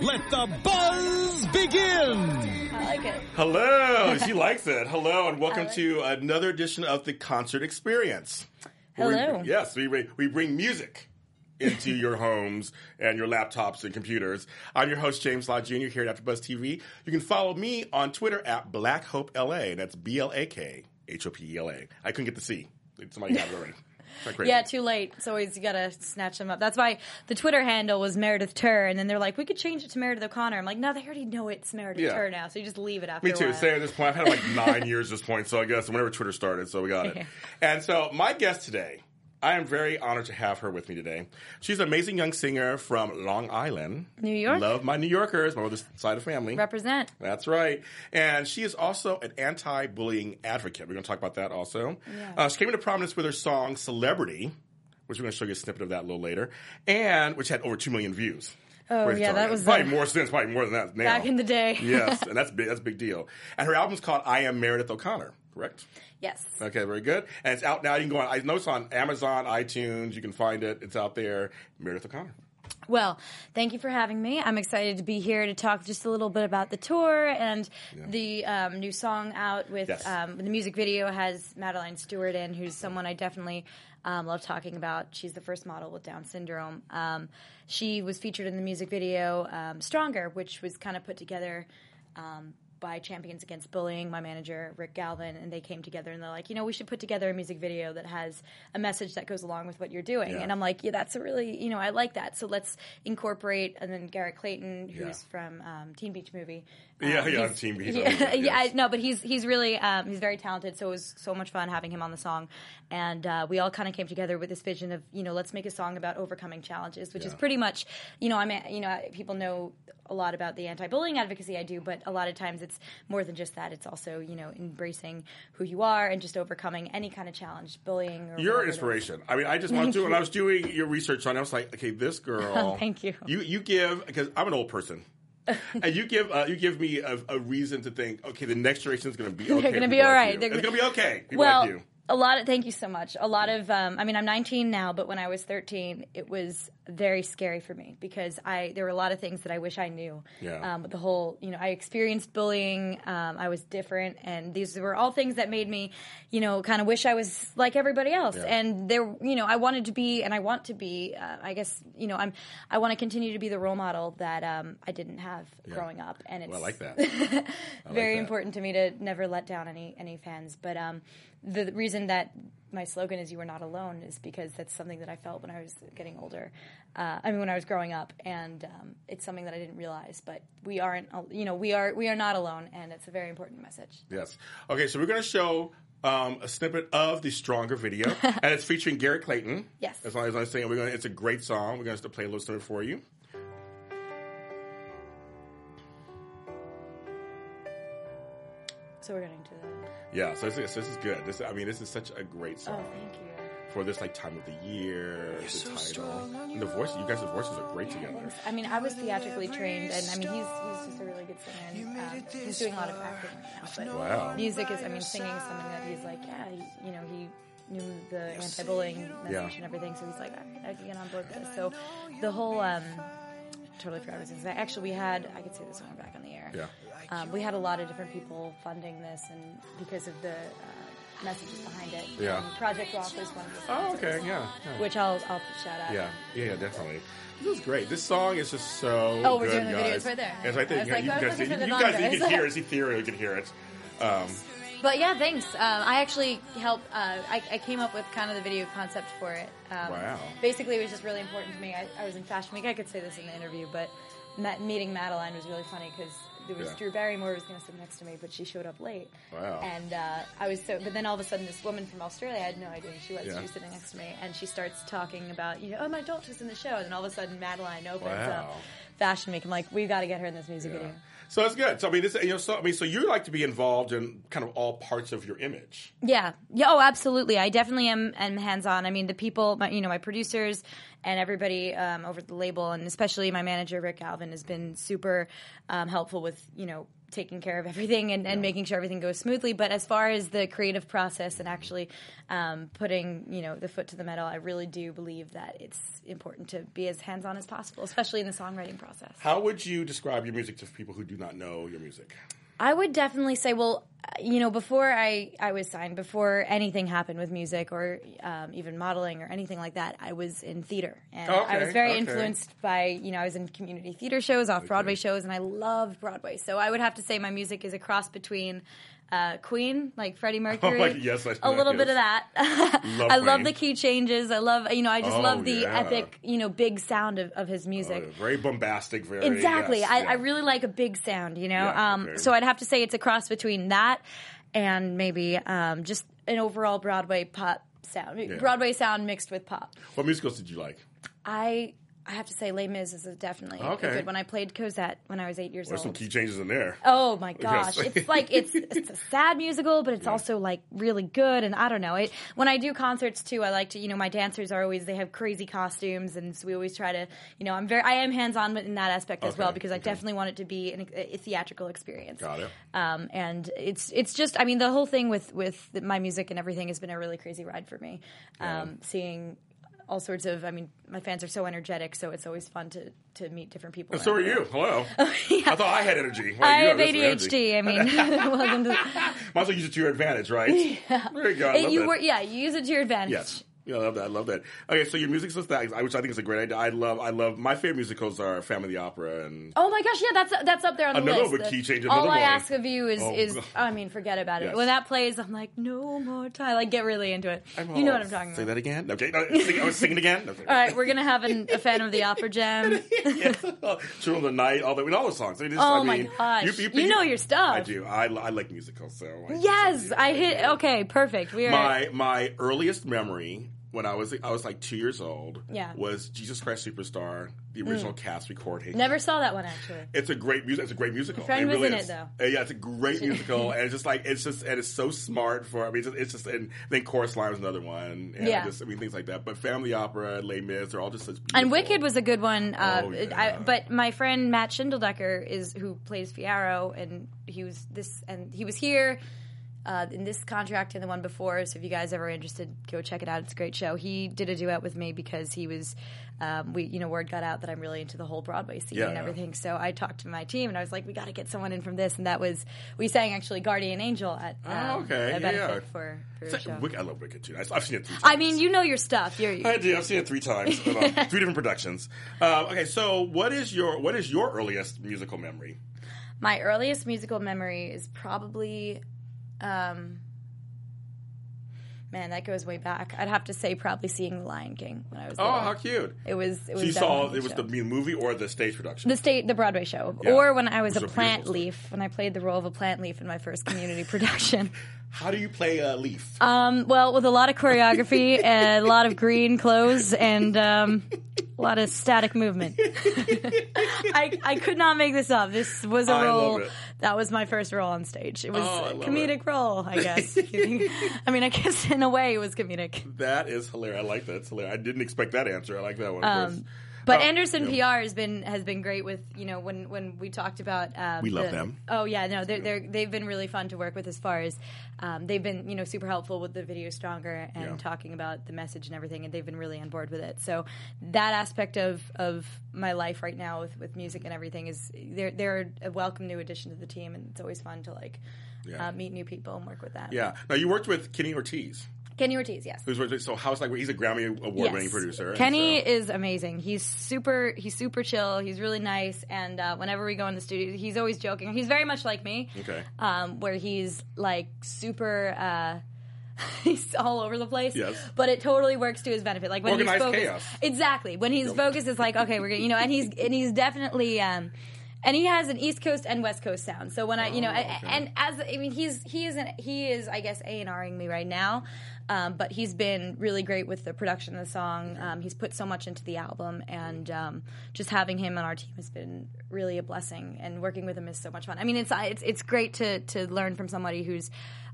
let the buzz begin! I like it. Hello, she likes it. Hello, and welcome to another edition of the Concert Experience. where we- Hello. yes, we bring- we bring music into your homes and your laptops and computers. I'm your host James Lott Jr. here at AfterBuzz TV. You can follow me on Twitter at Black Hope LA. That's B L A K H O P E L A. I couldn't get the C. Somebody got it already. Isn't that crazy? Yeah, too late. It's always you gotta snatch them up. That's why the Twitter handle was Meredith Tur, and then they're like, we could change it to Meredith O'Connor. I'm like, no, they already know it's Meredith Yeah. Tur now, so you just leave it after. That. Me too. Say at this point, I've had like nine years at this point, so I guess whenever Twitter started, so we got it. And so my guest today, I am very honored to have her with me today. She's an amazing young singer from Long Island, New York. Love my New Yorkers, my mother's side of family. Represent. That's right. And she is also an anti-bullying advocate. We're going to talk about that also. Uh, she came into prominence with her song "Celebrity," which we're going to show you a snippet of that a little later, and which had over two million views. Oh, yeah, that was, probably more since, probably more than that now. Back in the day. yes, and that's big. That's a big deal. And her album's called "I Am Meredith O'Connor." Correct. Yes. Okay, very good. And it's out now. You can go on. I know it's on Amazon, iTunes. You can find it. It's out there. Meredith O'Connor. Well, thank you for having me. I'm excited to be here to talk just a little bit about the tour and the um, new song out with Yes. um, the music video has Madeline Stewart in, who's someone I definitely um, love talking about. She's the first model with Down syndrome. Um, she was featured in the music video um, Stronger, which was kind of put together. Um, by Champions Against Bullying, my manager Rick Galvin, and they came together and they're like, you know, we should put together a music video that has a message that goes along with what you're doing. Yeah. And I'm like, yeah, that's a really, you know, I like that. So let's incorporate. And then Garrett Clayton, who's Yeah. from um, Teen Beach Movie. Yeah, um, yeah, Teen Beach, Yeah, yeah, I- no, but he's he's really um, he's very talented. So it was so much fun having him on the song, and uh, we all kind of came together with this vision of you know let's make a song about overcoming challenges, which is pretty much you know I mean you know people know a lot about the anti-bullying advocacy I do, but a lot of times it's more than just that. It's also you know embracing who you are and just overcoming any kind of challenge, bullying. Or You're whatever an it is. inspiration. I mean, I just want to. When I was doing your research on, it, I was like, okay, this girl. Thank you. You you give because I'm an old person. and you give uh, you give me a, a reason to think, okay, the next generation is going to be okay. They're gonna be people all right. They're It's going to be okay. People well, like you. A lot of thank you so much. A lot of um, I mean, I'm 19 now, but when I was 13, it was very scary for me because I there were a lot of things that I wish I knew. Yeah. Um, the whole, you know, I experienced bullying. Um, I was different, and these were all things that made me, you know, kind of wish I was like everybody else. Yeah. And there, you know, I wanted to be, and I want to be. Uh, I guess, you know, I'm. I want to continue to be the role model that um, I didn't have growing up, and it's Well, I like that. very that. important to me to never let down any any fans. But um, the, reason that my slogan is "You are not alone" is because that's something that I felt when I was getting older. Uh, I mean, when I was growing up, and um, it's something that I didn't realize. But we aren't, you know, we are we are not alone, and it's a very important message. Yes. Okay, so we're going to show um, a snippet of the Stronger video, and it's featuring Garrett Clayton. Yes. As long as I'm saying, we're going. It's a great song. We're going to play a little snippet for you. So we're getting to. Yeah. So this, is- this is good. This, I mean, this is such a great Oh, song thank you. for this like time of the year. the title and the voice. You guys' voices are great together. I mean, I was theatrically trained, and I mean, he's he's just a really good singer. And, um, he's doing a lot of acting right now, but Wow. music is, I mean, singing is something that he's like, yeah, he, you know, he knew the anti-bullying message Yeah. and everything, so he's like, I, I can get on board with this. So the whole, um, totally forgot what I was going to say. Actually, we had, I could say this when we're back on the air. Yeah. Um, we had a lot of different people funding this, and because of the uh, messages behind it. Yeah. Um, Project Walk was one of the Oh, sponsors, okay. Yeah. yeah. Which I'll I'll shout out. Yeah, yeah, yeah, definitely. This is great. This song is just so. Oh, we're good, doing the guys. It's right there. It's right there. I was You, like, you I was guys, you, looking for the you guys, you numbers. can hear it. See theory, you can hear it. Um, But yeah, thanks. Um, I actually helped. Uh, I, I came up with kind of the video concept for it. Um, Wow. Basically, it was just really important to me. I, I was in Fashion Week. I could say this in the interview, but met, meeting Madeline was really funny because there was Yeah. Drew Barrymore was going to sit next to me, but she showed up late. Wow. And uh, I was so, but then all of a sudden, this woman from Australia, I had no idea who she was. Yeah. She was sitting next to me, and she starts talking about, you know, oh, my daughter's in the show, and then all of a sudden, Madeline opens Wow. up Fashion Week. I'm like, we've got to get her in this music Yeah. video. So that's good. So I mean, this you know, so I mean, so you like to be involved in kind of all parts of your image. Yeah. Yeah. Oh, absolutely. I definitely am, am hands on. I mean, the people, my, you know, my producers and everybody um, over the label, and especially my manager Rick Galvin, has been super um, helpful with you know taking care of everything and, and making sure everything goes smoothly. But as far as the creative process and actually um, putting you know the foot to the metal, I really do believe that it's important to be as hands on as possible, especially in the songwriting process. How would you describe your music to people who do not know your music? I would definitely say, well, uh, you know, before I, I was signed, before anything happened with music or um, even modeling or anything like that, I was in theater. And I was very okay. influenced by, you know, I was in community theater shows, off Broadway shows, and I loved Broadway. So I would have to say my music is a cross between uh, Queen, like Freddie Mercury. my- yes, I- a little bit of that. Love I love the key changes. I love, you know, I just Oh, love the yeah. epic, you know, big sound of, of his music. Uh, very bombastic. Very Exactly. yes, I, yeah. I really like a big sound, you know. Yeah, um, okay. So I'd have to say it's a cross between that and maybe um, just an overall Broadway pop sound. Broadway sound mixed with pop. What musicals did you like? I I have to say Les Mis is definitely Okay. good one. I played Cosette when I was eight years old. There's some key changes in there. Oh my gosh! Yes. it's like it's it's a sad musical, but it's also like really good. And I don't know. It when I do concerts too, I like to you know my dancers are always they have crazy costumes, and so we always try to you know I'm very I am hands on in that aspect as well because I okay. definitely want it to be an, a, a theatrical experience. Got it. Um, and it's it's just I mean the whole thing with with my music and everything has been a really crazy ride for me. Um, Seeing all sorts of I mean my fans are so energetic, so it's always fun to to meet different people. So are you. Hello. I thought I had energy. Well, I have. ADHD. I mean, welcome to. Might as well use it to your advantage, right? Yeah. There you go. You were, yeah, you use it to your advantage. Yes. Yeah, I love that. I love that. Okay, so your music is that, which I think is a great idea. I love, I love. My favorite musicals are Phantom the Opera and Oh my gosh, yeah, that's that's up there on the Another list. one, key change, All another I one. ask of you is Oh, is God. I mean, forget about it. Yes. When that plays, I'm like, no more time. Like, get really into it. I'm you know what I'm talking Say about. Say that again. Okay, no, sing, I was singing again. No, All right, we're gonna have an, a Phantom of the opera jam. True of the Night, all the, I mean, all the songs. They just, Oh I my gosh. You know your stuff. I do. I, I like musicals, so I Yes, I hit. Okay, perfect. We are. My my earliest memory when I was I was like two years old. Yeah. Mm. was Jesus Christ Superstar, the original cast recording. Never saw that one actually. It's a great music. It's a great musical. friend was really in is. it, Uh, yeah, it's a great musical, and it's just like it's just and it's so smart for. I mean, it's just, it's just and then chorus line was another one. And Yeah. I, just, I mean things like that. But Phantom Opera, Les Mis, they're all just such. Beautiful. And Wicked was a good one. Uh, Oh, I, but my friend Matt Shingledecker is who plays Fiyero, and he was this, and he was here uh, in this contract and the one before. So if you guys ever interested, go check it out. It's a great show. He did a duet with me because he was, um, we you know, word got out that I'm really into the whole Broadway scene Yeah, and yeah. everything. So I talked to my team and I was like, we got to get someone in from this, and that was we sang actually Guardian Angel at um, Oh, okay, a benefit yeah. for a show. Wicked, I love Wicked too. I've seen it three times. I mean, you know your stuff. You're I do. I've seen it three times, Well, three different productions. Uh, okay, so what is your what is your earliest musical memory? My earliest musical memory is probably, um, man, that goes way back. I'd have to say probably seeing The Lion King when I was. Oh, little. how cute! It was. It was. So you saw it was the movie or the stage production? the state, the Broadway show, Yeah. or when I was Which a a plant leaf, when I played the role of a plant leaf in my first community production. How do you play a leaf? Um, well, with a lot of choreography, a lot of green clothes, and um, a lot of static movement. I, I could not make this up. This was a I role. it. That was my first role on stage. It was Oh, a comedic role, I guess. I mean, I guess in a way it was comedic. that is hilarious. I like that. It's hilarious. I didn't expect that answer. I like that one. Um, but Oh, Anderson yeah. PR has been has been great with you know when when we talked about um, We love the- them. Oh yeah, no, they're, they're they've been really fun to work with as far as um, they've been you know super helpful with the video stronger and Yeah. talking about the message and everything, and they've been really on board with it. So that aspect of of my life right now with, with music and everything is they're they're a welcome new addition to the team, and it's always fun to like Yeah. uh, meet new people and work with them. yeah. Now you worked with Kenny Ortiz, Kenny Ortiz, yes. who's so how's like he's a Grammy award winning Yes. producer. Kenny so- is amazing. He's super. He's super chill. He's really nice. And uh, whenever we go in the studio, he's always joking. He's very much like me. Okay. Um, where he's like super. Uh, he's all over the place. Yes. But it totally works to his benefit. Like when Organized he's focused, chaos. exactly. When he's focused, it's like okay, we're gonna, you know, and he's and he's definitely. Um, and he has an East Coast and West Coast sound. So when I, you know, Oh, okay. and as I mean, he's he is an, he is I guess A and Ring me right now, um, but he's been really great with the production of the song. Um, he's put so much into the album, and um, just having him on our team has been really a blessing. And working with him is so much fun. I mean, it's it's it's great to to learn from somebody who's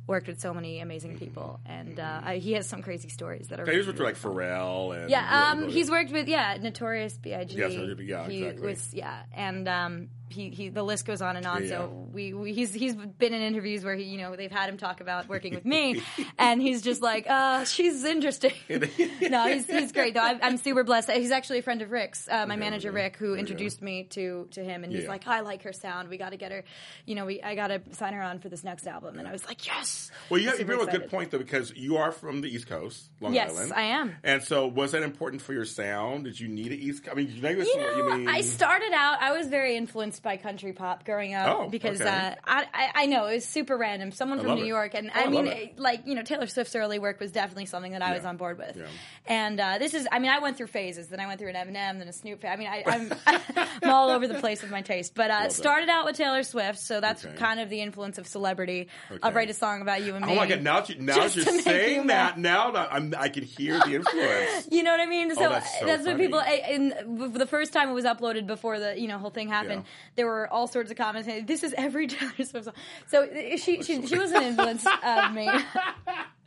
worked with so many amazing people, and uh, I, he has some crazy stories that are. Okay, he was with like Pharrell and yeah, um, he's worked with yeah, Notorious B.I.G. Yes, yeah, he exactly. was yeah, and um, he, he the list goes on and on. Yeah. So we, we he's he's been in interviews where he you know they've had him talk about working with me, and he's just like, uh, she's interesting. no, he's he's great though. I'm, I'm super blessed. He's actually a friend of Rick's, uh, my manager okay. Rick, who introduced me to to him, and he's Yeah. like, I like her sound. We got to get her, you know, we I got to sign her on for this next album. And I was like, yes. Well, you, have, you bring up a good point though, because you are from the East Coast, Long Yes, Island. Yes, I am. And so, was that important for your sound? Did you need an East? I mean, you know, You know, I started out. I was very influenced by country pop growing up Oh, because okay. uh, I, I I know it was super random. Someone I from New it. York, and Oh, I I mean, it. like you know, Taylor Swift's early work was definitely something that I was on board with. Yeah. And uh, this is, I mean, I went through phases. Then I went through an Eminem, then a Snoop. I mean, I, I'm I'm all over the place with my taste. But uh, started out with Taylor Swift, so that's Okay. kind of the influence of celebrity. Okay. I'll write a song about you and me. Oh my god! Now, you, now Just that to you're saying that, now that I'm, I can hear the influence. You know what I mean? So, Oh, that's so what funny. people. In the first time it was uploaded before the you know whole thing happened, Yeah. There were all sorts of comments this is every Taylor Swift song. So uh, she she, she was an influence of me,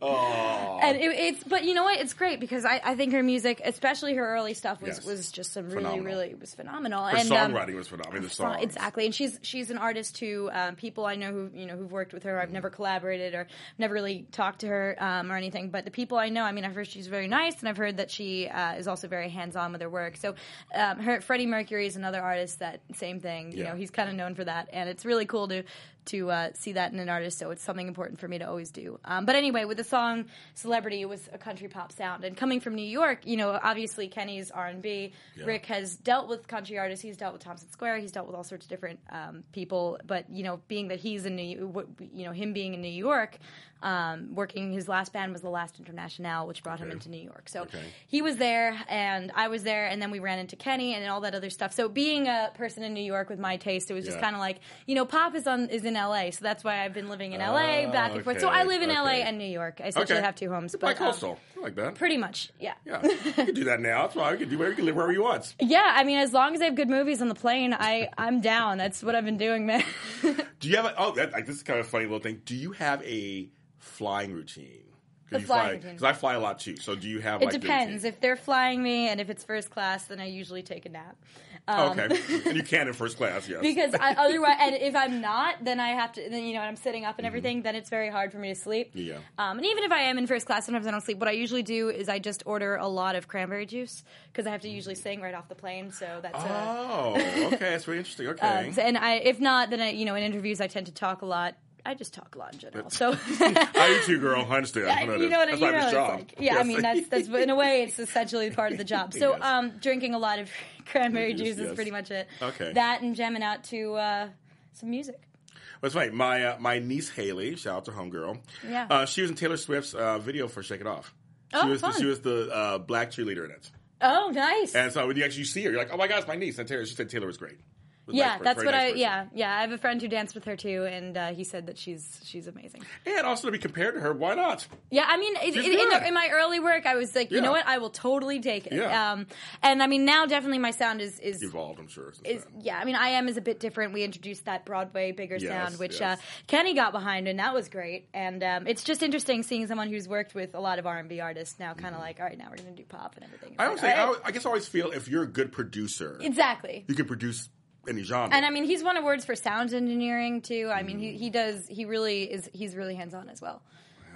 Oh, and it, it's but you know what? It's great because I, I think her music, especially her early stuff, was Yes. was just some really Phenomenal. really was phenomenal. her and um, songwriting was phenomenal. The songs. Exactly, and she's she's an artist who um, people I know who you know who've worked with her. I've never collaborated or never really talked to her um, or anything. But the people I know, I mean, I've heard she's very nice, and I've heard that she uh, is also very hands on with her work. So, um, her Freddie Mercury is another artist that same thing. You Yeah. know, he's kind of known for that, and it's really cool to to uh, see that in an artist. So it's something important for me to always do. Um, but anyway, with the song "Celebrity," it was a country pop sound, and coming from New York, you know, obviously Kenny's R and B. Yeah. Rick has dealt with country artists. He's dealt with Thompson Square. He's dealt with all sorts of different um, people. But you know, being that he's in New, you know, him being in New York, um, working his last band was the Last International, which brought him into New York. So Okay. he was there, and I was there, and then we ran into Kenny and all that other stuff. So being a person in New York with my taste, it was just Yeah. kind of like you know, pop is on is in L.A. So that's why I've been living in L.A. back and forth. So I live in L.A. and New York. I essentially Okay. have two homes, but um, coastal, I like that. pretty much, yeah. yeah, you can do that now. That's why you can do. You can live wherever you want. Yeah, I mean, as long as they have good movies on the plane, I I'm down. That's what I've been doing, man. Do you have a? Oh, that, like, this is kind of a funny little thing. Do you have a flying routine? A you flying. Because I fly a lot too. So do you have? it like, depends. If they're flying me and if it's first class, then I usually take a nap. Um, okay, and you can in first class, yes. Because I, otherwise, and if I'm not, then I have to. Then you know, and I'm sitting up and everything. Then it's very hard for me to sleep. Mm-hmm. Yeah. Um, and even if I am in first class, sometimes I don't sleep. What I usually do is I just order a lot of cranberry juice because I have to usually sing right off the plane. So that's. a, oh, okay, that's very interesting. Okay, um, so- and I, if not, then I, you know, in interviews I tend to talk a lot. I just talk a lot in general. So. I do too, girl. I understand. I know you know what that's you my know. best job. like, yeah, I mean that's that's in a way it's essentially part of the job. So, Yes. um, drinking a lot of cranberry Juice, is yes. pretty much it. Okay. That and jamming out to uh, some music. That's right. My uh, my niece Haley, shout out to homegirl. Yeah. Uh, she was in Taylor Swift's uh, video for "Shake It Off." She Oh, was fun. she was the uh, black cheerleader in it. Oh, nice. And so when you actually see her, you're like, "Oh my god, it's my niece." And Taylor, she said Taylor was great. Yeah, that's what nice I. person. Yeah, yeah. I have a friend who danced with her too, and uh, he said that she's she's amazing. And also to be compared to her, why not? Yeah, I mean, it, in, the, in my early work, I was like, you Yeah. know what, I will totally take it. Yeah. Um, and I mean, now definitely my sound is is Evolved, I'm sure. is yeah. I mean, I am is a bit different. We introduced that Broadway bigger Yes, sound, which yes. uh, Kenny got behind, and that was great. And um, it's just interesting seeing someone who's worked with a lot of R and B artists now, kind of like, all right, now we're going to do pop and everything. It's Mm-hmm. I like, always say, all I. I guess I always feel if you're a good producer, exactly. you can produce any genre. And I mean, he's won awards for sound engineering too. I mean, he, he does. He really is. He's really hands on as well.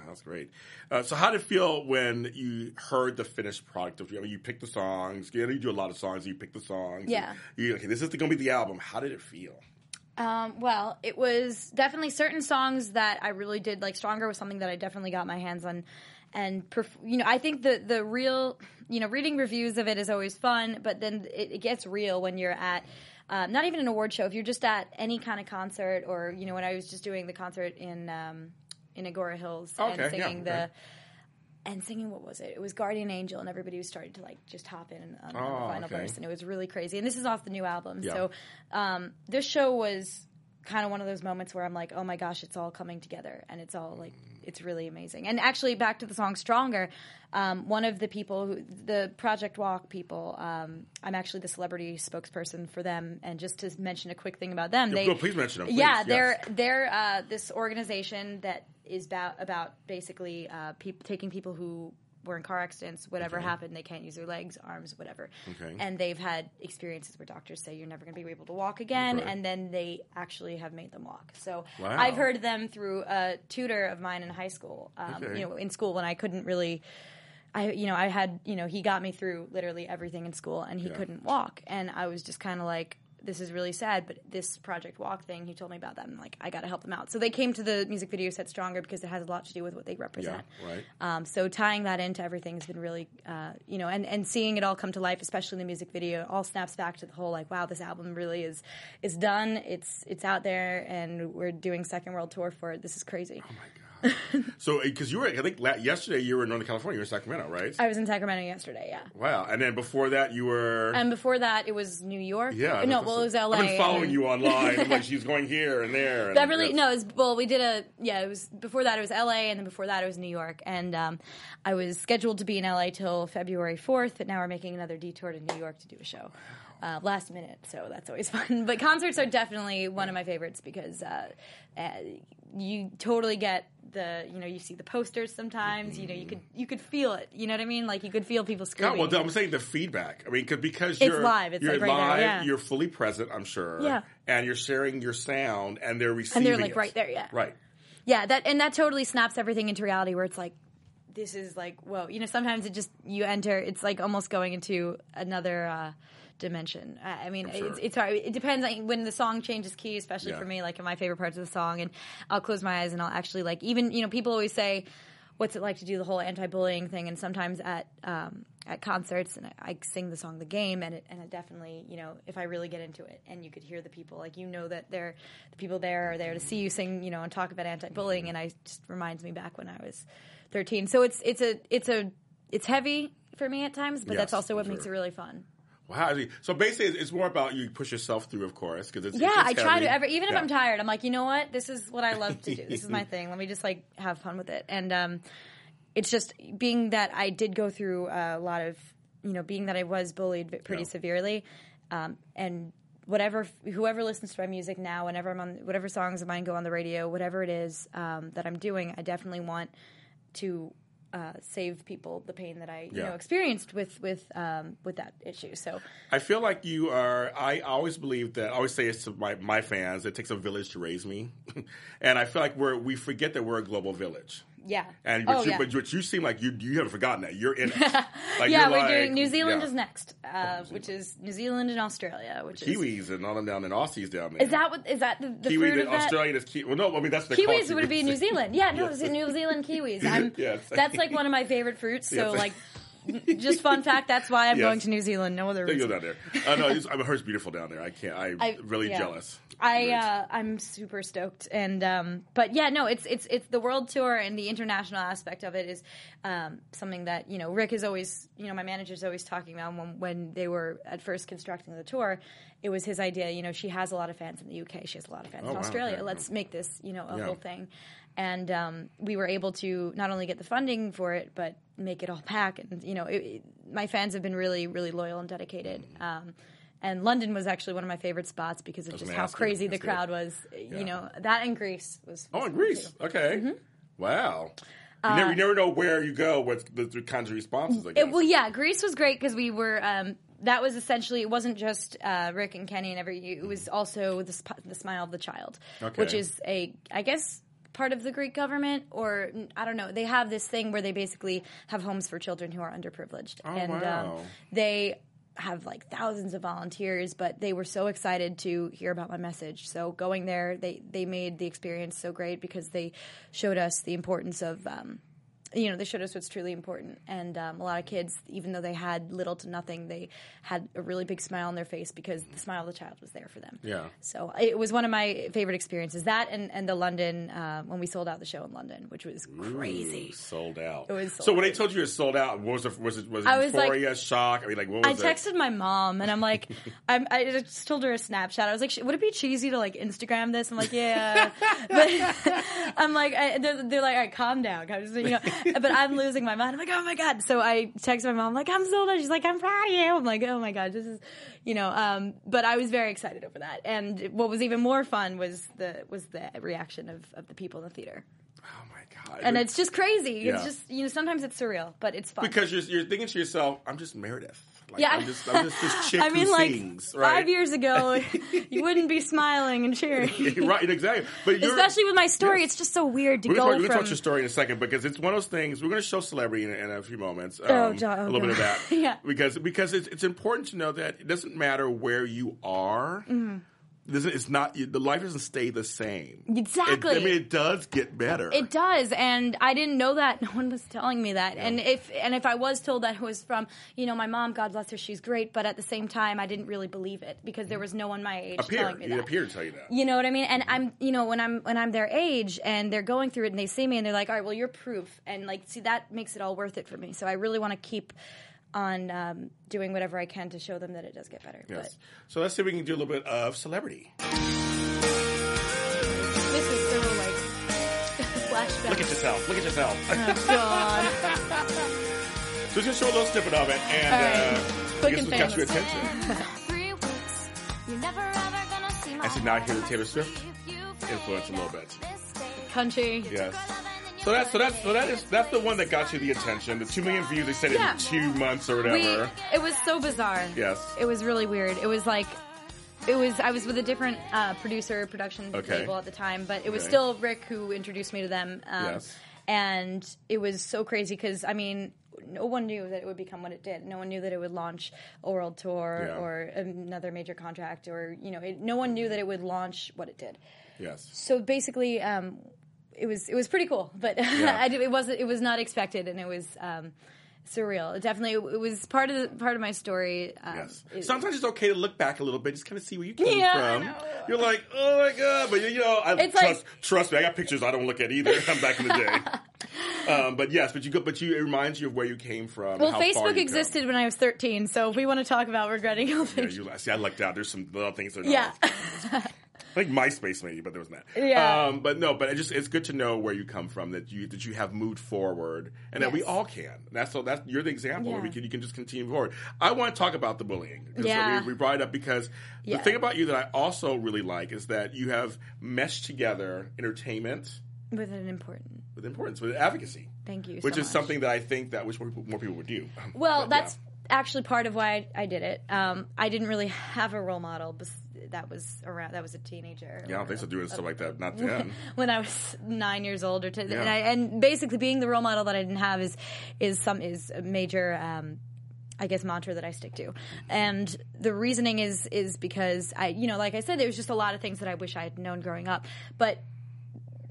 That's great. Uh, so, how did it feel when you heard the finished product of? I mean, you picked the songs. You, know, you do a lot of songs. You pick the songs. Yeah. You, okay, this is going to be the album. How did it feel? Um, well, it was definitely certain songs that I really did like. Stronger was something that I definitely got my hands on, and perf- you know, I think the the real, you know, reading reviews of it is always fun, but then it, it gets real when you're at. Um, not even an award show. If you're just at any kind of concert, or you know, when I was just doing the concert in um, in Agoura Hills Okay, and yeah, singing okay. the and singing what was it? It was Guardian Angel, and everybody was starting to like just hop in on, on Oh, the final okay. verse, and it was really crazy. And this is off the new album, Yeah. so um, this show was kind of one of those moments where I'm like, oh my gosh, it's all coming together, and it's all like it's really amazing. And actually, back to the song "Stronger," um, one of the people, who, the Project Walk people, um, I'm actually the celebrity spokesperson for them. And just to mention a quick thing about them, they, no, please mention them. Please. Yeah, they're they're uh, this organization that is about about basically uh, peop taking people who were in car accidents, whatever happened, they can't use their legs, arms, whatever, Okay. and they've had experiences where doctors say you're never going to be able to walk again, Okay. and then they actually have made them walk. So Wow. I've heard them through a tutor of mine in high school. Um, Okay. You know, in school when I couldn't really. I, you know, I had, you know, he got me through literally everything in school, and he Yeah. couldn't walk, and I was just kind of like, this is really sad. But this Project Walk thing, he told me about that, and like, I got to help them out. So they came to the music video set stronger because it has a lot to do with what they Yeah, represent. right. Um, so tying that into everything has been really, uh, you know, and, and seeing it all come to life, especially in the music video, all snaps back to the whole like, wow, this album really is is done. It's it's out there, and we're doing second world tour for it. This is crazy. Oh So, because you were, I think yesterday you were in Northern California, you were in Sacramento, right? I was in Sacramento yesterday, yeah. wow. And then before that, you were. And before that, it was New York. yeah. no, well, it was LA. I've been following then- you online. I'm like, she's going here and there. And Beverly, no, it was, well, we did a, yeah, it was, before that it was LA, and then before that it was New York. And um, I was scheduled to be in LA till February 4th, but now we're making another detour to New York to do a show. Uh, last minute, so that's always fun. But concerts are definitely one of my favorites because uh, uh, you totally get the, you know, you see the posters sometimes. You know, you could you could feel it. You know what I mean? Like you could feel people screaming. well, I'm saying the feedback. I mean, because It's you're live. It's, you're like, right there, live, yeah. you're fully present. I'm sure. Yeah. And you're sharing your sound, and they're receiving. and they're like it. right there, yeah. Right. Yeah, that and that totally snaps everything into reality where it's like this is like whoa, you know, sometimes it just you enter it's like almost going into another uh dimension. I I mean, sure. it's, it's hard. It depends on when the song changes key, especially Yeah. for me, like in my favorite parts of the song. And I'll close my eyes and I'll actually like even you know people always say, "What's it like to do the whole anti-bullying thing?" And sometimes at um, at concerts, and I, I sing the song "The Game," and it and it definitely you know if I really get into it, and you could hear the people, like you know that they're the people there are there to see you sing, you know, and talk about anti-bullying, and I just reminds me back when I was thirteen. So it's it's a it's a it's heavy for me at times, but Yes, that's also what I'm makes it really fun. Wow. So basically, it's, more about you push yourself through, of course, because it's Yeah, it's I try heavy. to every even if I'm tired, I'm like, you know what? This is what I love to do. This is my thing. Let me just like have fun with it. And um, it's just being that I did go through a lot of, you know, being that I was bullied pretty Yeah. severely, um, and whatever whoever listens to my music now, whenever I'm on whatever songs of mine go on the radio, whatever it is um, that I'm doing, I definitely want to. Uh, save people the pain that I you Yeah. know experienced with with um, with that issue. So I feel like you are. I always believe that. I always say it's to my, my fans. It takes a village to raise me, and I feel like we're we forget that we're a global village. Yeah, And but, oh, you, yeah. but what you seem like you you haven't forgotten that you're in it. Like, yeah, we're like- doing New Zealand yeah. is next, uh, which is New Zealand and Australia, which is Kiwis and all them down and Aussies down there. is that what is that the, the Kiwi? fruit The of that? Australian is Kiwi. Well, no, I mean that's the Kiwis would be New Zealand. Yeah, no, it's New Zealand kiwis. I'm, Yes. That's like one of my favorite fruits. So Yes. like, just fun fact. That's why I'm Yes. going to New Zealand. No other They go down there. Uh, no, I heard it's beautiful down there. I can't. I'm I- really yeah. jealous. I uh, I'm super stoked, and um, but yeah, no, it's it's it's the world tour and the international aspect of it is um, something that you know Rick is always you know my manager's always talking about when when they were at first constructing the tour, it was his idea. You know, she has a lot of fans in the UK, she has a lot of fans Oh, in wow, Australia. okay. Let's make this you know a Yeah. whole thing, and um, we were able to not only get the funding for it, but make it all back. And you know, it, it- my fans have been really really loyal and dedicated. Um, and London was actually one of my favorite spots because of just how you. crazy the That's good. crowd was. Yeah. You know, that and Greece was. Oh, in Greece. too. Okay. Mm-hmm. Wow. You, Uh, never, you never know where you go with the, the kinds of responses. I. It, well, yeah, Greece was great because we were. Um, that was essentially. It wasn't just uh, Rick and Kenny and every. It was also the sp- the smile of the child, Okay. which is a. I guess part of the Greek government, or I don't know. They have this thing where they basically have homes for children who are underprivileged, Oh, and wow. um, they have like thousands of volunteers but they were so excited to hear about my message. So going there they they made the experience so great because they showed us the importance of um, you know, they showed us what's truly important. And um, a lot of kids, even though they had little to nothing, they had a really big smile on their face because the smile of the child was there for them. Yeah. So it was one of my favorite experiences. That and, and the London, uh, when we sold out the show in London, which was crazy. Ooh, sold out. It was sold so when they told you it was sold out, what was it? Was it was it I was like- euphoria, shock? I mean, like what I was it? texted my mom and I'm like, I'm, I just told her a Snapchat. I was like, would it be cheesy to like Instagram this? I'm like, yeah. but I'm like, I, they're, they're like, all right, calm down. I was, you know, but I'm losing my mind. I'm like, oh my God. So I text my mom, like, I'm out. She's like, I'm proud of you. I'm like, oh my God, this is, you know, um, but I was very excited over that. And what was even more fun was the, was the reaction of, of the people in the theater. Oh my god! And it's just crazy. Yeah. It's just, you know, sometimes it's surreal, but it's fun. because you're you're thinking to yourself, I'm just Meredith. Like, Yeah. I'm just I'm just this chick I mean, like sings, right? five years ago, you wouldn't be smiling and cheering. right, exactly. But Especially with my story, it's just so weird to We're go going to talk, your story in a second because it's one of those things. We're going to show celebrity in, in a few moments. Um, Oh, John, a oh, little bit of that. Yeah. Because because it's, it's important to know that it doesn't matter where you are. Mm-hmm. It It's not the life doesn't stay the same. Exactly. It, I mean, it does get better. It does, and I didn't know that. No one was telling me that. And if and if I was told that it was from, you know, my mom, God bless her, she's great, but at the same time, I didn't really believe it because there was no one my age appear. telling me It that. appeared to tell you that. You know what I mean? And I'm, you know, when I'm when I'm their age and they're going through it and they see me and they're like, "All right, well, you're proof," and like, see, that makes it all worth it for me. So I really want to keep on um, doing whatever I can to show them that it does get better. Yes. So let's see if we can do a little bit of celebrity. This is so like flashback. Look at yourself. Look at yourself. Oh, God. so just show a little snippet of it, and All right. uh, I guess and we got your attention. Three weeks, you're never ever gonna see my I should now hear the Taylor Swift influence a little bit. this day, Country. Yes. So that's so that's so that is that's the one that got you the attention. The two million views they said Yeah. in two months or We, whatever. it was so bizarre. Yes. It was really weird. It was like, it was, I was with a different uh, producer, production Okay. label at the time, but it was Okay. still Rick who introduced me to them. Um, Yes. And it was so crazy because, I mean, no one knew that it would become what it did. No one knew that it would launch a world tour Yeah. or another major contract or, you know, it, no one knew that it would launch what it did. Yes. So basically, um, it was it was pretty cool, but I, it wasn't it was not expected, and it was um, surreal. It definitely it was part of the, part of my story. Um, Yes. it- Sometimes it's okay to look back a little bit, just kind of see where you came Yeah, from. You're like, oh my god, but you know, I It's trust like- trust me. I got pictures I don't look at either. I'm back in the day. um, but yes, but you go, but you it reminds you of where you came from. well, Facebook existed when I was 13, so if we want to talk about regretting all come. Yeah, things, you, see, I lucked out. There's some little things that are yeah. I think MySpace maybe, but there was not. Yeah. Um, but no, but it just it's good to know where you come from that you that you have moved forward and that we all can. That's so that's you're the example. Yeah. We can you can just continue forward. I want to talk about the bullying. Yeah. we, we brought it up because the thing about you that I also really like is that you have meshed together entertainment with an important. with importance with advocacy. Thank you. Which so is much. something that I think that wish more people, more people would do. Well, But, that's yeah. actually part of why I, I did it. Um, I didn't really have a role model. bes- That was around. That was a teenager. yeah, I don't think so doing stuff like that. Not then. when I was nine years old or ten. Yeah. And, I, and basically, being the role model that I didn't have is is some is a major. Um, I guess mantra that I stick to, and the reasoning is is because I, you know, like I said, there was just a lot of things that I wish I had known growing up, but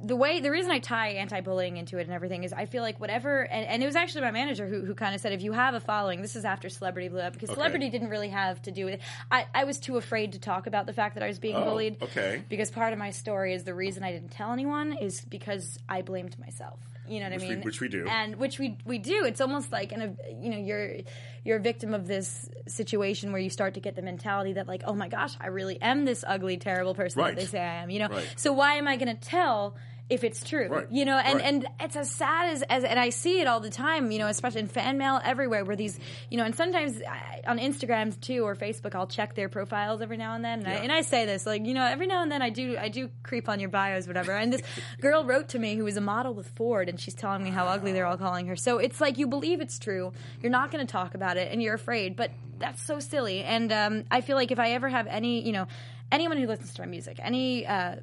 the way the reason I tie anti-bullying into it and everything is I feel like whatever and, and it was actually my manager who, who kind of said if you have a following this is after celebrity blew up because celebrity didn't really have to do with it. I, I was too afraid to talk about the fact that I was being Oh, bullied okay. because part of my story is the reason I didn't tell anyone is because I blamed myself you know what Which I we- mean which we do. and which we we do it's almost like in a uh, you know you're you're a victim of this situation where you start to get the mentality that like oh my gosh I really am this ugly terrible person Right. that they say I am you know Right. so why am I going to tell if it's true Right. you know and Right. and it's as sad as, as and I see it all the time you know especially in fan mail everywhere where these you know and sometimes I, on Instagram too or Facebook I'll check their profiles every now and then. And, I, and I say this like you know every now and then I do I do creep on your bios whatever. And this girl wrote to me who was a model with Ford and she's telling me how ugly they're all calling her. So it's like you believe it's true. You're not going to talk about it and you're afraid but that's so silly. And um, I feel like if I ever have any you know anyone who listens to my music any uh,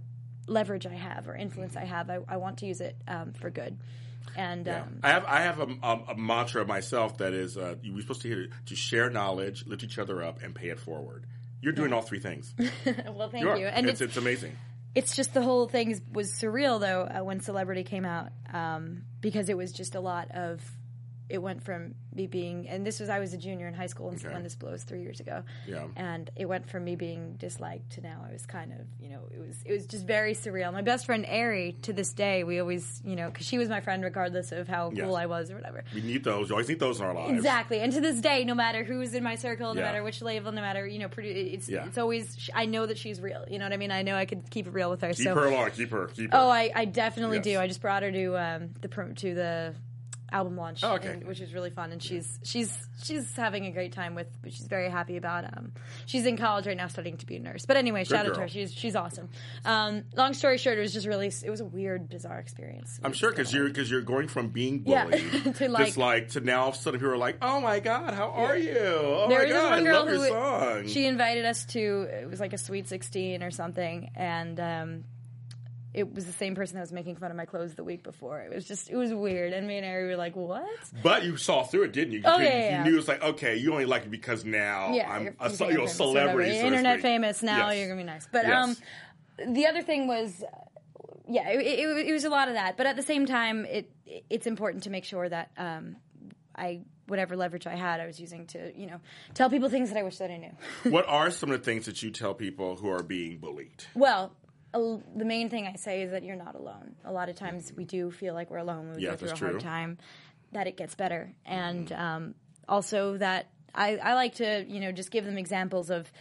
leverage I have or influence I have, I, I want to use it um, for good. And Yeah. um, I have I have a, a, a mantra myself that is uh, we're supposed to hear to share knowledge, lift each other up, and pay it forward. You're doing all three things. well, thank You you. And it's, it's, it's amazing. it's just the whole thing was surreal though uh, when Celebrity came out um, because it was just a lot of. It went from me being, and this was I was a junior in high school and Okay. when this blows three years ago, Yeah. and it went from me being disliked to now I was kind of, you know, it was it was just very surreal. My best friend Ari, to this day, we always, you know, because she was my friend regardless of how Yes. cool I was or whatever. We need those. You always need those in our lives. Exactly, and to this day, no matter who's in my circle, no Yeah. matter which label, no matter you know, it's Yeah. it's always I know that she's real. You know what I mean? I know I could keep it real with her. Keep so her along. Keep her. Keep her. oh, I, I definitely Yes. do. I just brought her to um, the to the album launch, Oh, okay. and- which was really fun, and she's she's she's having a great time with. She's very happy about. Um, she's in college right now, studying to be a nurse. But anyway, shout out to her. She's she's awesome. Um, long story short, it was just really it was a weird, bizarre experience. I'm sure because you're because you're going from being Yeah. bullied To, like- just like to now all of a sudden people are like, oh my god, how are you? Oh There my god, one I girl love your song. she invited us to it was like a sweet 16 or something and um it was the same person that was making fun of my clothes the week before. It was just, it was weird. And me and Ari were like, what? but you saw through it, didn't you? You, Oh, could- yeah, yeah, you yeah. knew it's like okay, you only like it because now Yeah, I'm you're a, famous, ce- you know, famous, celebrity, so internet famous. Now Yes. you're gonna be nice. But Yes. um, the other thing was, uh, yeah, it, it, it was a lot of that. But at the same time, it it's important to make sure that um, I whatever leverage I had, I was using to you know tell people things that I wish that I knew. what are some of the things that you tell people who are being bullied? Well, a- the main thing I say is that you're not alone. A lot of times we do feel like we're alone when we Yeah, go through a that's hard. Mm-hmm. time. That it gets better, and um, also that I, I like to you know just give them examples of.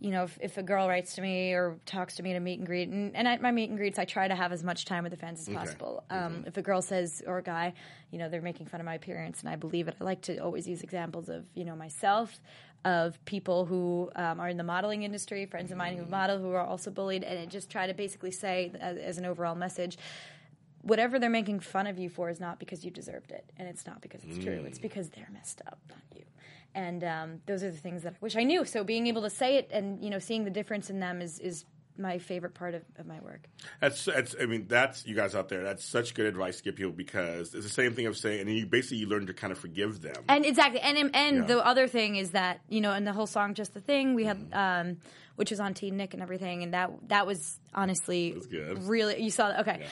You know, if, if a girl writes to me or talks to me at a meet and greet, and, and at my meet and greets, I try to have as much time with the fans as possible. Um, Mm-hmm. If a girl says or a guy, you know, they're making fun of my appearance, and I believe it, I like to always use examples of you know myself, of people who um, are in the modeling industry, friends of mine who model who are also bullied, and it just try to basically say as, as an overall message, whatever they're making fun of you for is not because you deserved it, and it's not because it's true. It's because they're messed up, not you. And um, those are the things that I wish I knew. So being able to say it and you know seeing the difference in them is is my favorite part of, of my work. That's, that's, I mean, that's you guys out there. That's such good advice to give people because it's the same thing of saying, and you basically you learn to kind of forgive them. And exactly, and and Yeah. the other thing is that you know, in the whole song, just the thing we had, um, which was on Teen Nick and everything, and that that was honestly was good. really. You saw that, okay.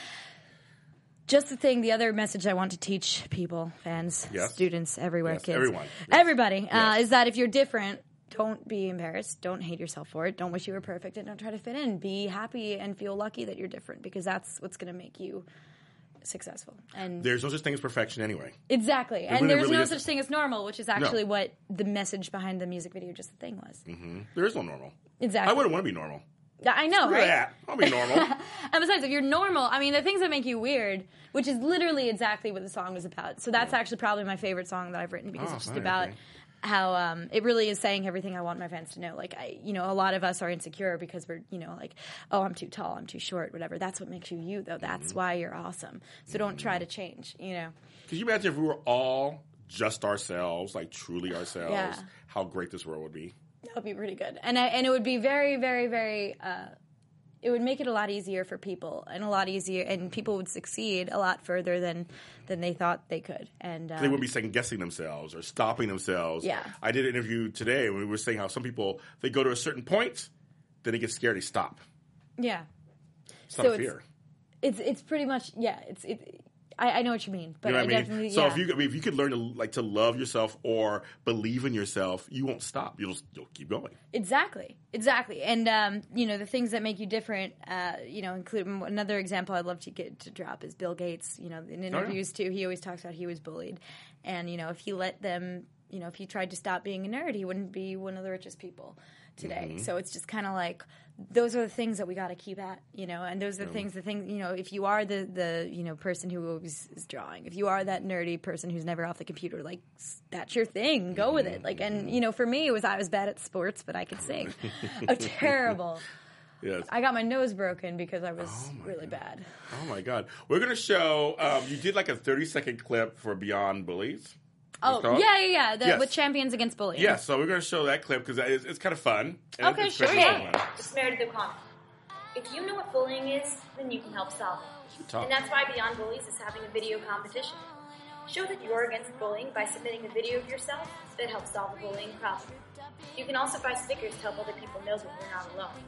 Just the thing. The other message I want to teach people, fans, Yes. students, everywhere, Yes, kids, everyone. Yes. everybody, uh, is that if you're different. Don't be embarrassed. Don't hate yourself for it. Don't wish you were perfect, and don't try to fit in. Be happy and feel lucky that you're different because that's what's going to make you successful. And There's no such thing as perfection anyway. Exactly. and really, there's really no isn't. such thing as normal, which is actually what the message behind the music video Just the Thing was. Mm-hmm. There is no normal. Exactly. I wouldn't want to be normal. Yeah, I know, Screw right? that. I'll be normal. And besides, if you're normal, I mean, the things that make you weird, which is literally exactly what the song was about. So that's actually probably my favorite song that I've written because Oh, it's just fine, about okay. How um, it really is saying everything I want my fans to know. Like, I, you know, a lot of us are insecure because we're, you know, like, oh, I'm too tall, I'm too short, whatever. That's what makes you you, though. That's Mm-hmm. why you're awesome. So don't try to change, you know. Could you imagine if we were all just ourselves, like truly ourselves, Yeah. how great this world would be? That would be pretty good, and I, and it would be very, very, very. Uh, it would make it a lot easier for people, and a lot easier, and people would succeed a lot further than than they thought they could. And um, They wouldn't be second guessing themselves or stopping themselves. Yeah. I did an interview today when we were saying how some people they go to a certain point, then they get scared, they stop. yeah, It's So it's- fear. it's it's pretty much yeah. It's it. I, I know what you mean, but You know I what I definitely mean? So yeah. if you I mean, if you could learn to like to love yourself or believe in yourself, you won't stop. You'll just, you'll keep going. Exactly, exactly, and um, you know the things that make you different. Uh, you know, include another example I'd love to get to drop is Bill Gates. You know, Oh, in interviews too, he always talks about he was bullied, and you know if he let them, you know, if he tried to stop being a nerd, he wouldn't be one of the richest people today. Mm-hmm. So it's just kind of like those are the things that we got to keep at, you know, and those are the things, the thing, you know, if you are the the you know person who always is drawing, if you are that nerdy person who's never off the computer, like that's your thing, go with it. Like, and you know, for me, it was I was bad at sports, but I could sing. oh, terrible! Yes. I got my nose broken because I was really bad. Oh my God. We're going to show, um, you did like a 30 second clip for Beyond Bullies. Oh, called? yeah, yeah, yeah. The, Yes. With champions against bullying. Yeah, so we're going to show that clip because it's, it's kind of fun. And Okay, it's sure. especially Okay. fun. It's Meredith O'Connor. If you know what bullying is, then you can help solve it. And that's why Beyond Bullies is having a video competition. Show that you're against bullying by submitting a video of yourself that helps solve a bullying problem. You can also buy stickers to help other people know that you're not alone.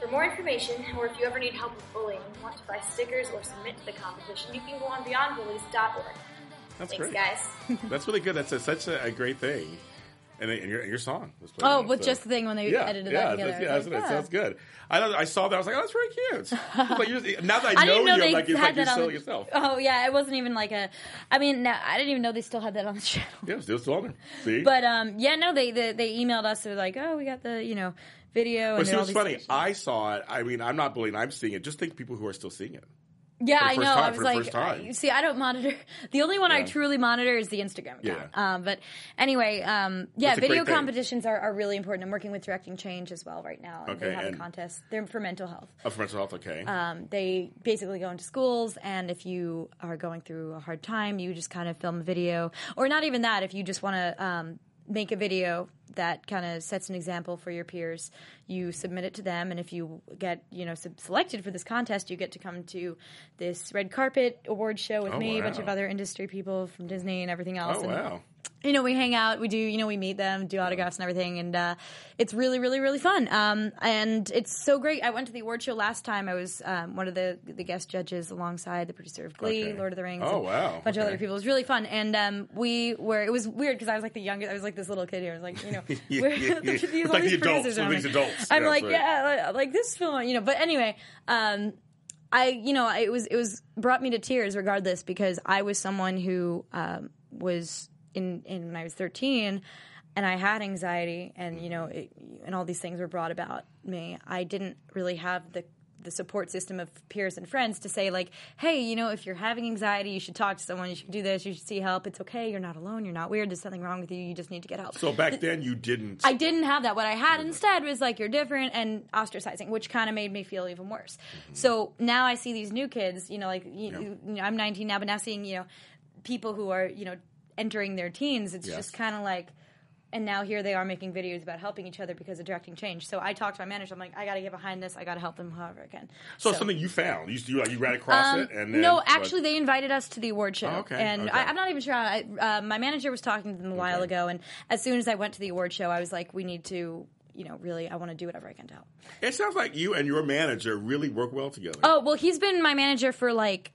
For more information, or if you ever need help with bullying, want to buy stickers or submit to the competition, you can go on beyondbullies.org. That's Thanks, great. guys. That's really good. That's a, such a, a great thing. And, and your, your song was played. Oh, it, with so- just the thing when they yeah, edited yeah, that together. that's- yeah, that's- like, "Ah." sounds good. I, I saw that. I was like, oh, that's very cute. It's like, just- now that I I know, know you, like, it's like you're yourself. Oh yeah, it wasn't even like a. I mean, no, I didn't even know they still had that on the channel. Yeah, still, still on there. See? But um, yeah, no, they, they they emailed us. They're like, oh, we got the you know video. But and see, what's funny? things. I saw it. I mean, I'm not bullying. I'm seeing it. Just think people who are still seeing it. Yeah, I know. time- I was like. I- see, I don't monitor. The only one I truly monitor is the Instagram account. Yeah. Um, but anyway, um, yeah, video competitions are, are really important. I'm working with Directing Change as well right now. Okay, they have and- a contest. They're for mental health. Oh, for mental health, okay. Um, they basically go into schools, and if you are going through a hard time, you just kind of film a video, or not even that. If you just want to um, make a video that kind of sets an example for your peers, you submit it to them, and if you get you know sub- selected for this contest, you get to come to this red carpet award show with Oh, me, a bunch of other industry people from Disney and everything else. oh, and, wow. You know, we hang out, we do, you know, we meet them, do autographs and everything, and uh, it's really, really, really fun. Um, and it's so great. I went to the award show last time. I was um, one of the the guest judges alongside the producer of Glee, Okay. Lord of the Rings. Oh, wow. a bunch of other people. It was really fun, and um, we were. It was weird because I was like the youngest. I was like this little kid here. I was like, you know, Yeah, we're, yeah, yeah. these, like these the adults, producers all around these adults. I'm like, that's yeah, like, like this film, you know. But anyway. Um, I, you know, it was it was brought me to tears regardless because I was someone who um, was in in when I was thirteen, and I had anxiety, and you know, it, and all these things were brought about me. I didn't really have the the support system of peers and friends to say like, hey, you know, if you're having anxiety, you should talk to someone. You should do this. You should see help. It's okay. You're not alone. You're not weird. There's something wrong with you. You just need to get help. So back then you didn't. I didn't have that. What I had instead was like you're different and ostracizing, which kind of made me feel even worse. Mm-hmm. So now I see these new kids. You know, like you, you know, I'm 19 now, but now seeing you know people who are you know entering their teens, it's Yes. just kind of like. And now here they are making videos about helping each other because of directing change. So I talked to my manager. I'm like, I got to get behind this. I got to help them however I can. so, it's something you found. You, you, like, you ran across Um, it, and then, no, actually, they invited us to the award show, Oh, okay, and okay. I, I'm not even sure. How I, uh, my manager was talking to them a while Okay. ago, and as soon as I went to the award show, I was like, "We need to, you know, really, I want to do whatever I can to help." It sounds like you and your manager really work well together. Oh well, he's been my manager for like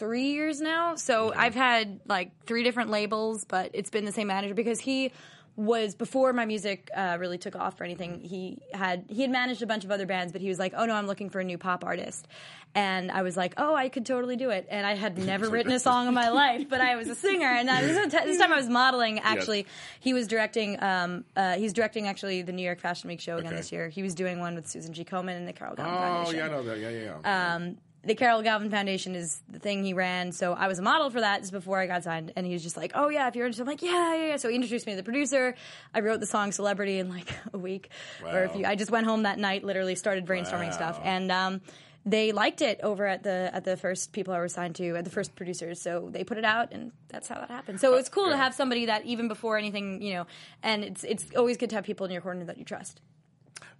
three years now, so I've had like three different labels, but it's been the same manager because he was before my music uh, really took off or anything. He had he had managed a bunch of other bands, but he was like, "Oh no, I'm looking for a new pop artist," and I was like, "Oh, I could totally do it." And I had never written a song in my life, but I was a singer, and I, this, was- this time I was modeling. Actually, he was directing. Um, uh, he's directing actually the New York Fashion Week show again Okay. this year. He was doing one with Susan G. Komen and the Carol oh, Foundation yeah, I know that. Yeah, yeah, yeah. um, the Carol Galvin Foundation is the thing he ran. So I was a model for that just before I got signed. And he was just like, oh, yeah, if you're interested. I'm like, yeah, yeah, yeah. So he introduced me to the producer. I wrote the song Celebrity in like a week. Or if Wow. you, I just went home that night, literally started brainstorming Wow. stuff. And, um, they liked it over at the at the first people I was signed to at the first producers, so they put it out, and that's how that happened. So it's cool to have somebody that even before anything, you know, and it's it's always good to have people in your corner that you trust.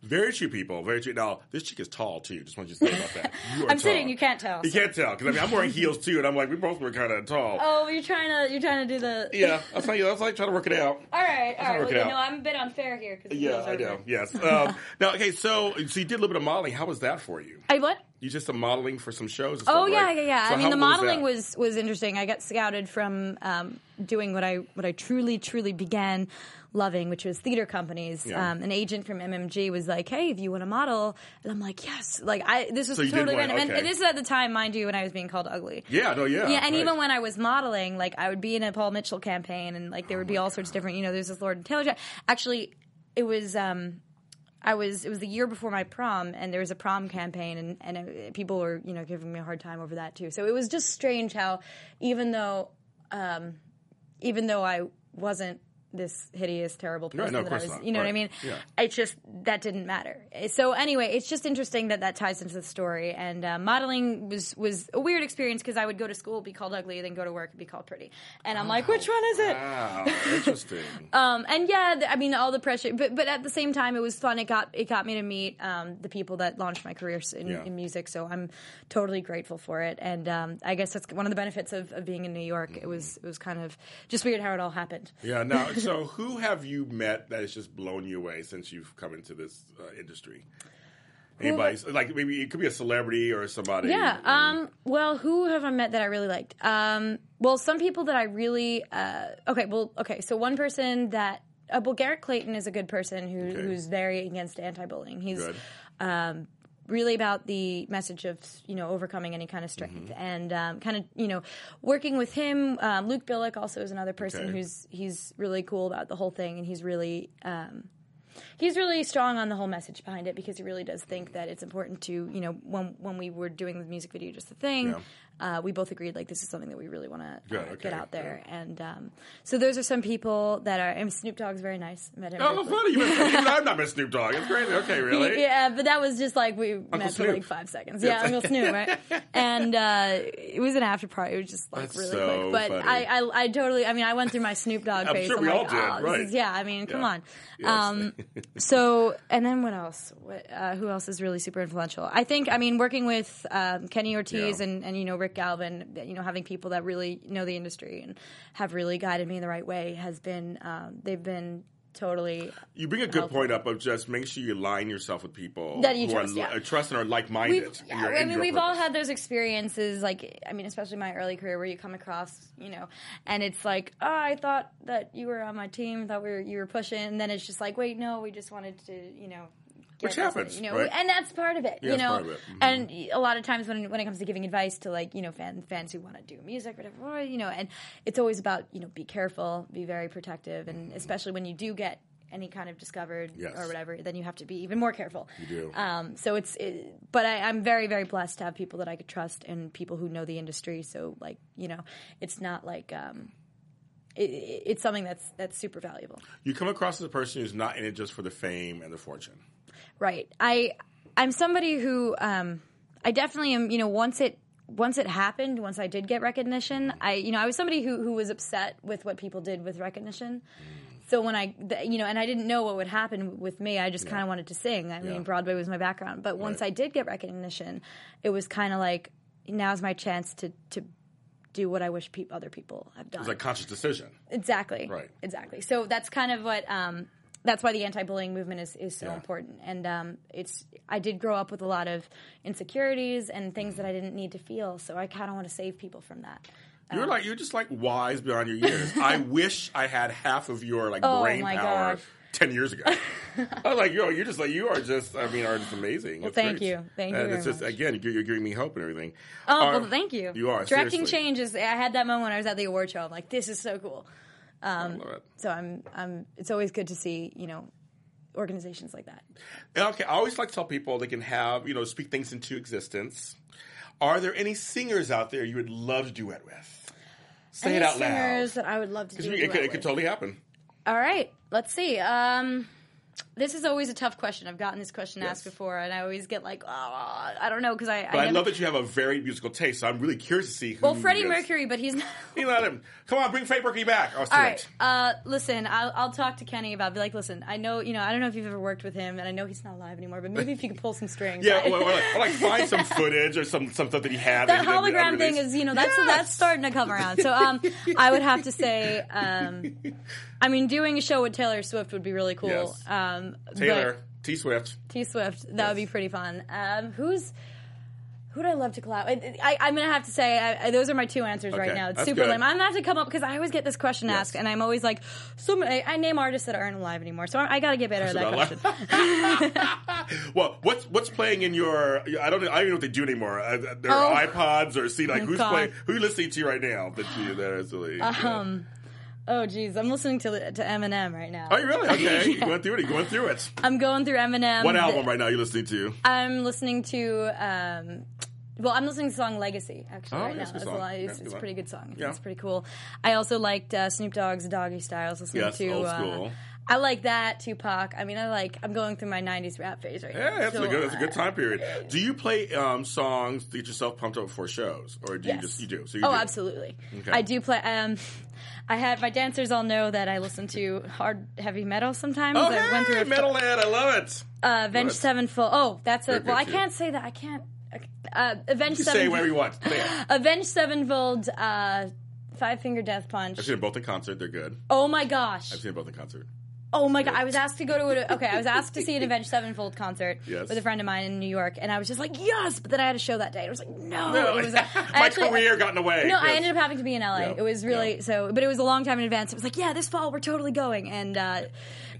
Very true people. Very true. Now, this chick is tall too. Just want you to say about that. I'm sitting, you can't tell, You so. can't tell because I mean I'm wearing heels too, and I'm like we both were kind of tall. Oh, you're trying to you're trying to do the Yeah, I that's like that's like trying to work it out. All right, all right. Well, you know. I'm a bit unfair here because Yeah, I know. Yes. Um, now, okay, so so you did a little bit of modeling. How was that for you? I what? You just some modeling for some shows. Oh stuff, yeah, right? yeah, yeah. So I mean, the modeling that? was was interesting. I got scouted from um, doing what I what I truly truly began loving, which was theater companies. Yeah. Um, an agent from MMG was like, "Hey, if you want to model," and I'm like, "Yes!" Like I this was So totally random, and, okay. and this is at the time, mind you, when I was being called ugly. Yeah, no, yeah. Yeah, and right. even when I was modeling, like I would be in a Paul Mitchell campaign, and like there would be Oh all sorts of different. You know, there's this Lord and Taylor. Actually, it was. um I was. It was the year before my prom, and there was a prom campaign, and and uh, people were you know giving me a hard time over that too. So it was just strange how, even though, um, even though I wasn't this hideous, terrible person no, of that I was, not. you know what I mean? Yeah. It's just that didn't matter. So anyway, it's just interesting that that ties into the story. And uh, modeling was was a weird experience because I would go to school, be called ugly, then go to work and be called pretty, and I'm like, which one is it? Wow, interesting. Um, and yeah, th- I mean all the pressure, but but at the same time, it was fun. It got it got me to meet um, the people that launched my career in, Yeah. in music. So I'm totally grateful for it. And um, I guess that's one of the benefits of, of being in New York. It was it was kind of just weird how it all happened. yeah. Now, so who have you met that has just blown you away since you've come into this uh, industry? Anybody like maybe it could be a celebrity or somebody. Yeah. Um. Well, who have I met that I really liked? Um. Well, some people that I really. Uh. Okay. Well. Okay. So one person that. Uh, well, Garrett Clayton is a good person who, Okay. who's very against anti-bullying. He's Good. um, really about the message of you know overcoming any kind of strength Mm-hmm. and um, kind of you know working with him. Um, Luke Bilyk also is another person Okay. who's he's really cool about the whole thing, and he's really. Um, He's really strong on the whole message behind it because he really does think that it's important to, you know, when when we were doing the music video, just the thing, uh, we both agreed like this is something that we really want to uh, okay, get out there, and um, so those are some people that are. And Snoop Dogg's very nice. Met him. Oh, funny! You met, even I've not met Snoop Dogg. It's great. Okay, really? Yeah, but that was just like we met for like five seconds. Yeah, Uncle Snoop, right? And uh, it was an after party. It was just like That's really so quick. But. I, I, I totally. I mean, I went through my Snoop Dogg I'm phase. sure I'm we like, all did, oh, right. is- yeah, I mean, come Yeah. on. Yes. Um, so, and then what else? What, uh, who else is really super influential? I think. I mean, working with um, Kenny Ortiz Yeah. and, and you know Rick Galvin, you know, having people that really know the industry and have really guided me in the right way has been. Um, they've been totally You bring a good point up of just make sure you align yourself with people That you who trust, are yeah. trust and are like minded. Yeah, I mean, we've all had those experiences. Like, I mean, especially my early career, where you come across, you know, and it's like, oh, I thought that you were on my team, thought we were you were pushing, and then it's just like, wait, no, we just wanted to, you know. Which happens, you know, right? and that's part of it, Yeah, you know. part of it. Mhm. And a lot of times when when it comes to giving advice to like you know fan, fans who want to do music, or whatever, you know, and it's always about you know be careful, be very protective, and especially when you do get any kind of discovered Yes. or whatever, then you have to be even more careful. You do. Um, so it's, it, but I, I'm very, very blessed to have people that I could trust and people who know the industry. So like, you know, it's not like, um, it- it's something that's that's super valuable. you come across as a person who's not in it just for the fame and the fortune. Right. I I'm somebody who um, I definitely am. You know, once it once it happened, once I did get recognition, I you know I was somebody who who was upset with what people did with recognition. So when I, th- you know, and I didn't know what would happen with me, I just kind of wanted to sing. I Yeah. mean, Broadway was my background. But once Right. I did get recognition, it was kind of like now's my chance to to do what I wish peop other people have done. It's like conscious decision. Exactly. Right. Exactly. So that's kind of what. Um, that's why the anti-bullying movement is, is so Yeah. important. And um, it's. I did grow up with a lot of insecurities and things that I didn't need to feel. So I kind of want to save people from that. You're like you're just like wise beyond your years. I wish I had half of your like Oh, brain power gosh. ten years ago. I was like, yo, you're just like you are just. I mean, are just amazing. Well, thank you. Thank you And very it's just much. again, you're, giving me hope and everything. Oh well, thank you. You are directing seriously. changes. I had that moment when I was at the award show. I'm like, this is so cool. I love it. So I'm. I'm. It's always good to see you know organizations like that. Okay, I always like to tell people they can have, you know, speak things into existence. Are there any singers out there you would love to duet with? Say it out singers loud. that I would love to a it, could, duet it could totally happen. All right, let's see. Um, this is always a tough question. I've gotten this question Yes. asked before, and I always get like, oh, I don't know, because I. But I, never- love that you have a very musical taste, so I'm really curious to see who. Well, Freddie is. Mercury, but he's not. You let him. Come on, bring Freddie Mercury back. Oh, All right. Uh, listen, I'll, I'll talk to Kenny about. Be like, listen, I know, you know, I don't know if you've ever worked with him, and I know he's not alive anymore. But maybe if you could pull some strings. Yeah, I- or, or like, or like find some footage or some some stuff that he had. that he hologram thing is, you know, that's Yes! that's starting to come around. So, um, I would have to say, um, I mean, doing a show with Taylor Swift would be really cool. Yes. Um, Taylor T Swift. T Swift. That would be pretty fun. Um, who's who'd I love to collab? I, I'm gonna have to say I, I, those are my two answers right now. It's super good. lame. I'm gonna have to come up because I always get this question asked, and I'm always like, so I, I name artists that aren't alive anymore, so I, I got to get better at that question. well, what's what's playing in your? I don't. I don't even know what they do anymore. Uh, there are Oh. iPods or see like Oh, who's God. playing? Who you listening to right now? That you that is really. Um, oh geez, I'm listening to to Eminem right now. Oh, you really? Okay, you going through it? You're going through it? I'm going through Eminem. What album right now you listening to? I'm listening to. Um, well, I'm listening to the song "Legacy" actually Oh, right yeah, now. It's, a lot, it's, it's a pretty good song. Yeah. It's pretty cool. I also liked uh, Snoop Dogg's "Doggy Style." I was listening Yes, to old uh, school. I like that Tupac. I mean, I like. I'm going through my '90s rap phase right now. Yeah, that's So, a good. That's a good time period. Do you play um, songs to get yourself pumped up for shows, or do you just you do? So you oh, do. absolutely. Okay. I do play. Um, I had my dancers all know that I listen to hard heavy metal sometimes. Oh, I went through hey, Metalhead, I love it. uh, Avenged. Sevenfold. Oh, that's a. Very Well, I can't say that. I can't. Uh, Avenged You say Sevenfold. whatever you want. Avenged Sevenfold. Uh, Five Finger Death Punch. I've seen them both in concert. They're good. Oh my gosh. I've seen them both in concert. Oh my god! I was asked to go to a, okay. I was asked to see an Avenged Sevenfold concert Yes. with a friend of mine in New York, and I was just like, yes. But then I had a show that day. and I was like, no. No, It was, my actually- career got in the way. No, I ended up having to be in LA. Yeah. It was really Yeah. so, but it was a long time in advance. It was like, yeah, this fall we're totally going, and uh,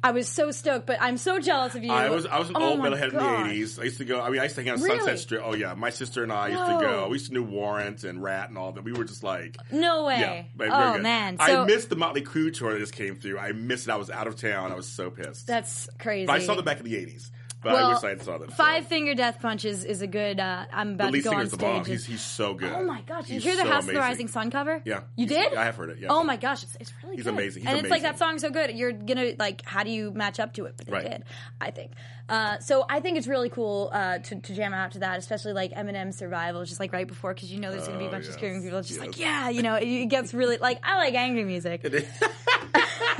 I was so stoked. But I'm so jealous of you. I was I was an Oh old metalhead in the eighties. I used to go. I mean, I used to hang on Really? Sunset Strip. Oh yeah, my sister and I used to go. We used to do Warrant and Ratt and all that. We were just like, No way. yeah, oh man. I missed the Motley Crue tour that just came through. I missed it. I was out of town. I was so pissed. that's crazy. but I saw them back in the eighties. But I Well, wish I had saw them. Five Finger Death Punch is, is a good. Uh, I'm about to go on the stage. He's he's so good. Oh my gosh! Did you hear the so House of the. Rising Sun cover? Yeah. you did. I have heard it, yeah. Oh my gosh, it's, it's really He's good. amazing. He's and it's like that song's so good. You're gonna like, how do you match up to it? But they Right. did, I think. Uh, so I think it's really cool uh, to, to jam out to that, especially like Eminem's Survival, just like right before, because you know there's gonna be a Oh, bunch yes. of screaming people. It's just like, yeah, you know, it, it gets really like I like angry music.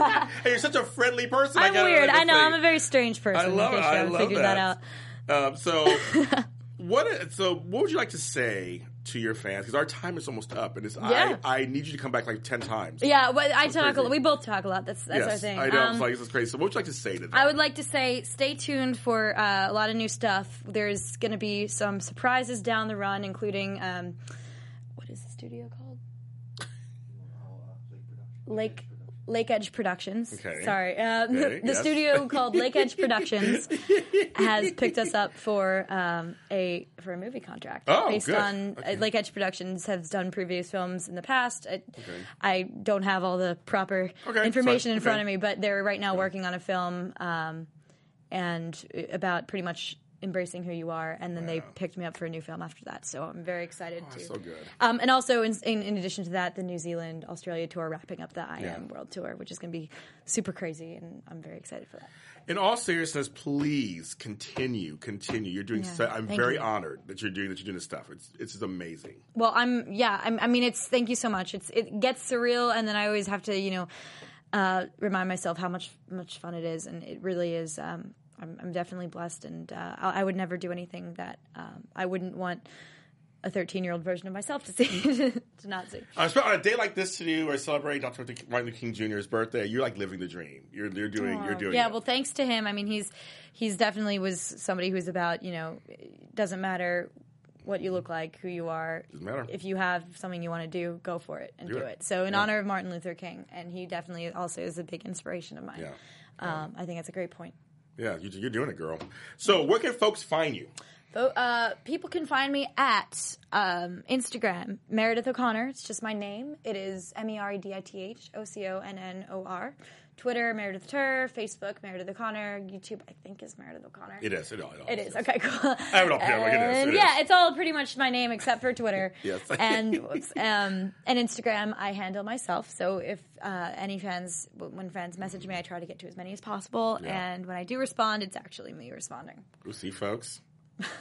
hey, you're such a friendly person. I'm gotta- weird. I know. say. I'm a very strange person. I love in it. case you I love figured that. that, out. Um, so, what? So, what would you like to say to your fans? Because our time is almost up, and it's, Yeah. I I need you to come back like ten times. Yeah, but I talk. A, crazy. lot- we both talk a lot. That's that's our thing. I know. Um, it's like this is crazy. So, what would you like to say to them? I would like to say stay tuned for uh, a lot of new stuff. There's going to be some surprises down the run, including um, what is the studio called? Lake Lake Edge Productions. Okay. Sorry, uh, Okay, the yes. studio called Lake Edge Productions has picked us up for um, a for a movie contract Oh, based good. on Okay. uh, Lake Edge Productions has done previous films in the past. I, I don't have all the proper Okay, information fine. in front of me, but they're right now working on a film um, and uh, about pretty much embracing who you are. And then they picked me up for a new film after that, so I'm very excited to. so good. Um, and also, in, in, in addition to that, the New Zealand Australia tour wrapping up the I Yeah. Am World Tour, which is going to be super crazy, and I'm very excited for that. In all seriousness, please continue, continue. You're doing. Yeah, So, I'm thank very you. honored that you're doing that. You're doing this stuff. It's it's just amazing. Well, I'm yeah. I'm, I mean, it's thank you so much. It's it gets surreal, and then I always have to you know uh, remind myself how much much fun it is, and it really is. Um, I'm, I'm definitely blessed, and uh, I, I would never do anything that um, I wouldn't want a 13 year old version of myself to see to not see. Uh, so on a day like this to do or celebrate Dr. Martin Luther King Jr.'s birthday, you're like living the dream. You're you're doing you're doing. yeah it. well thanks to him i mean he's he's definitely was somebody who's about you know doesn't matter what you look like who you are Doesn't matter. if you have something you want to do go for it and Do do, it. it. so in Yeah. honor of martin luther king and he definitely also is a big inspiration of mine Yeah. um, i think that's a great point Yeah, you, you're doing it, girl. So, where can folks find you? uh, people can find me at um, Instagram, Meredith O'Connor. It's just my name. It is M E R E D I T H O C O N N O R. Twitter, Meredith Tur. Facebook, Meredith O'Connor. YouTube, I think, is Meredith O'Connor. It is. It, all- it, all It is okay. Cool. I have it up here, like, it is, it yeah, is. it's all pretty much my name except for Twitter. Yes. and um, and Instagram, I handle myself. So if uh, any fans, when fans message me, I try to get to as many as possible. Yeah. And when I do respond, it's actually me responding. You see, folks,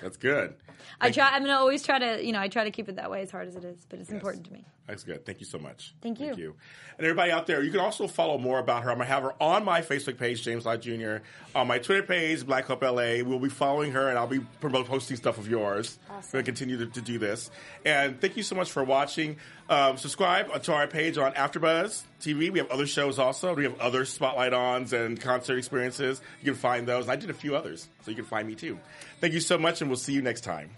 that's good. I try. I'm gonna always try to, you know, I try to keep it that way as hard as it is, but it's important to me. That's good. Thank you so much. Thank you. Thank you. And everybody out there, you can also follow more about her. I'm going to have her on my Facebook page, James Lott Jr., on my Twitter page, Black Hope LA. We'll be following her, and I'll be posting stuff of yours. We're going to continue to, to do this. And thank you so much for watching. Um, subscribe to our page on AfterBuzz TV. We have other shows also. We have other spotlight ons and concert experiences. You can find those. I did a few others, so you can find me too. Thank you so much, and we'll see you next time.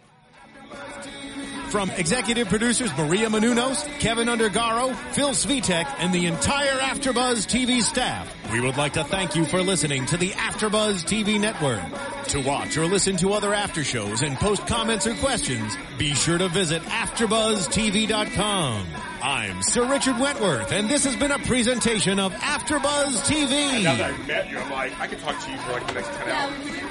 From executive producers Maria Menounos, Kevin Undergaro, Phil Svitek, and the entire AfterBuzz TV staff, we would like to thank you for listening to the AfterBuzz TV network. To watch or listen to other after shows and post comments or questions, be sure to visit AfterBuzzTV.com. I'm Sir Richard Wentworth, and this has been a presentation of AfterBuzz TV. Now that I've met you, I'm like, I could talk to you for like the next 10 hours.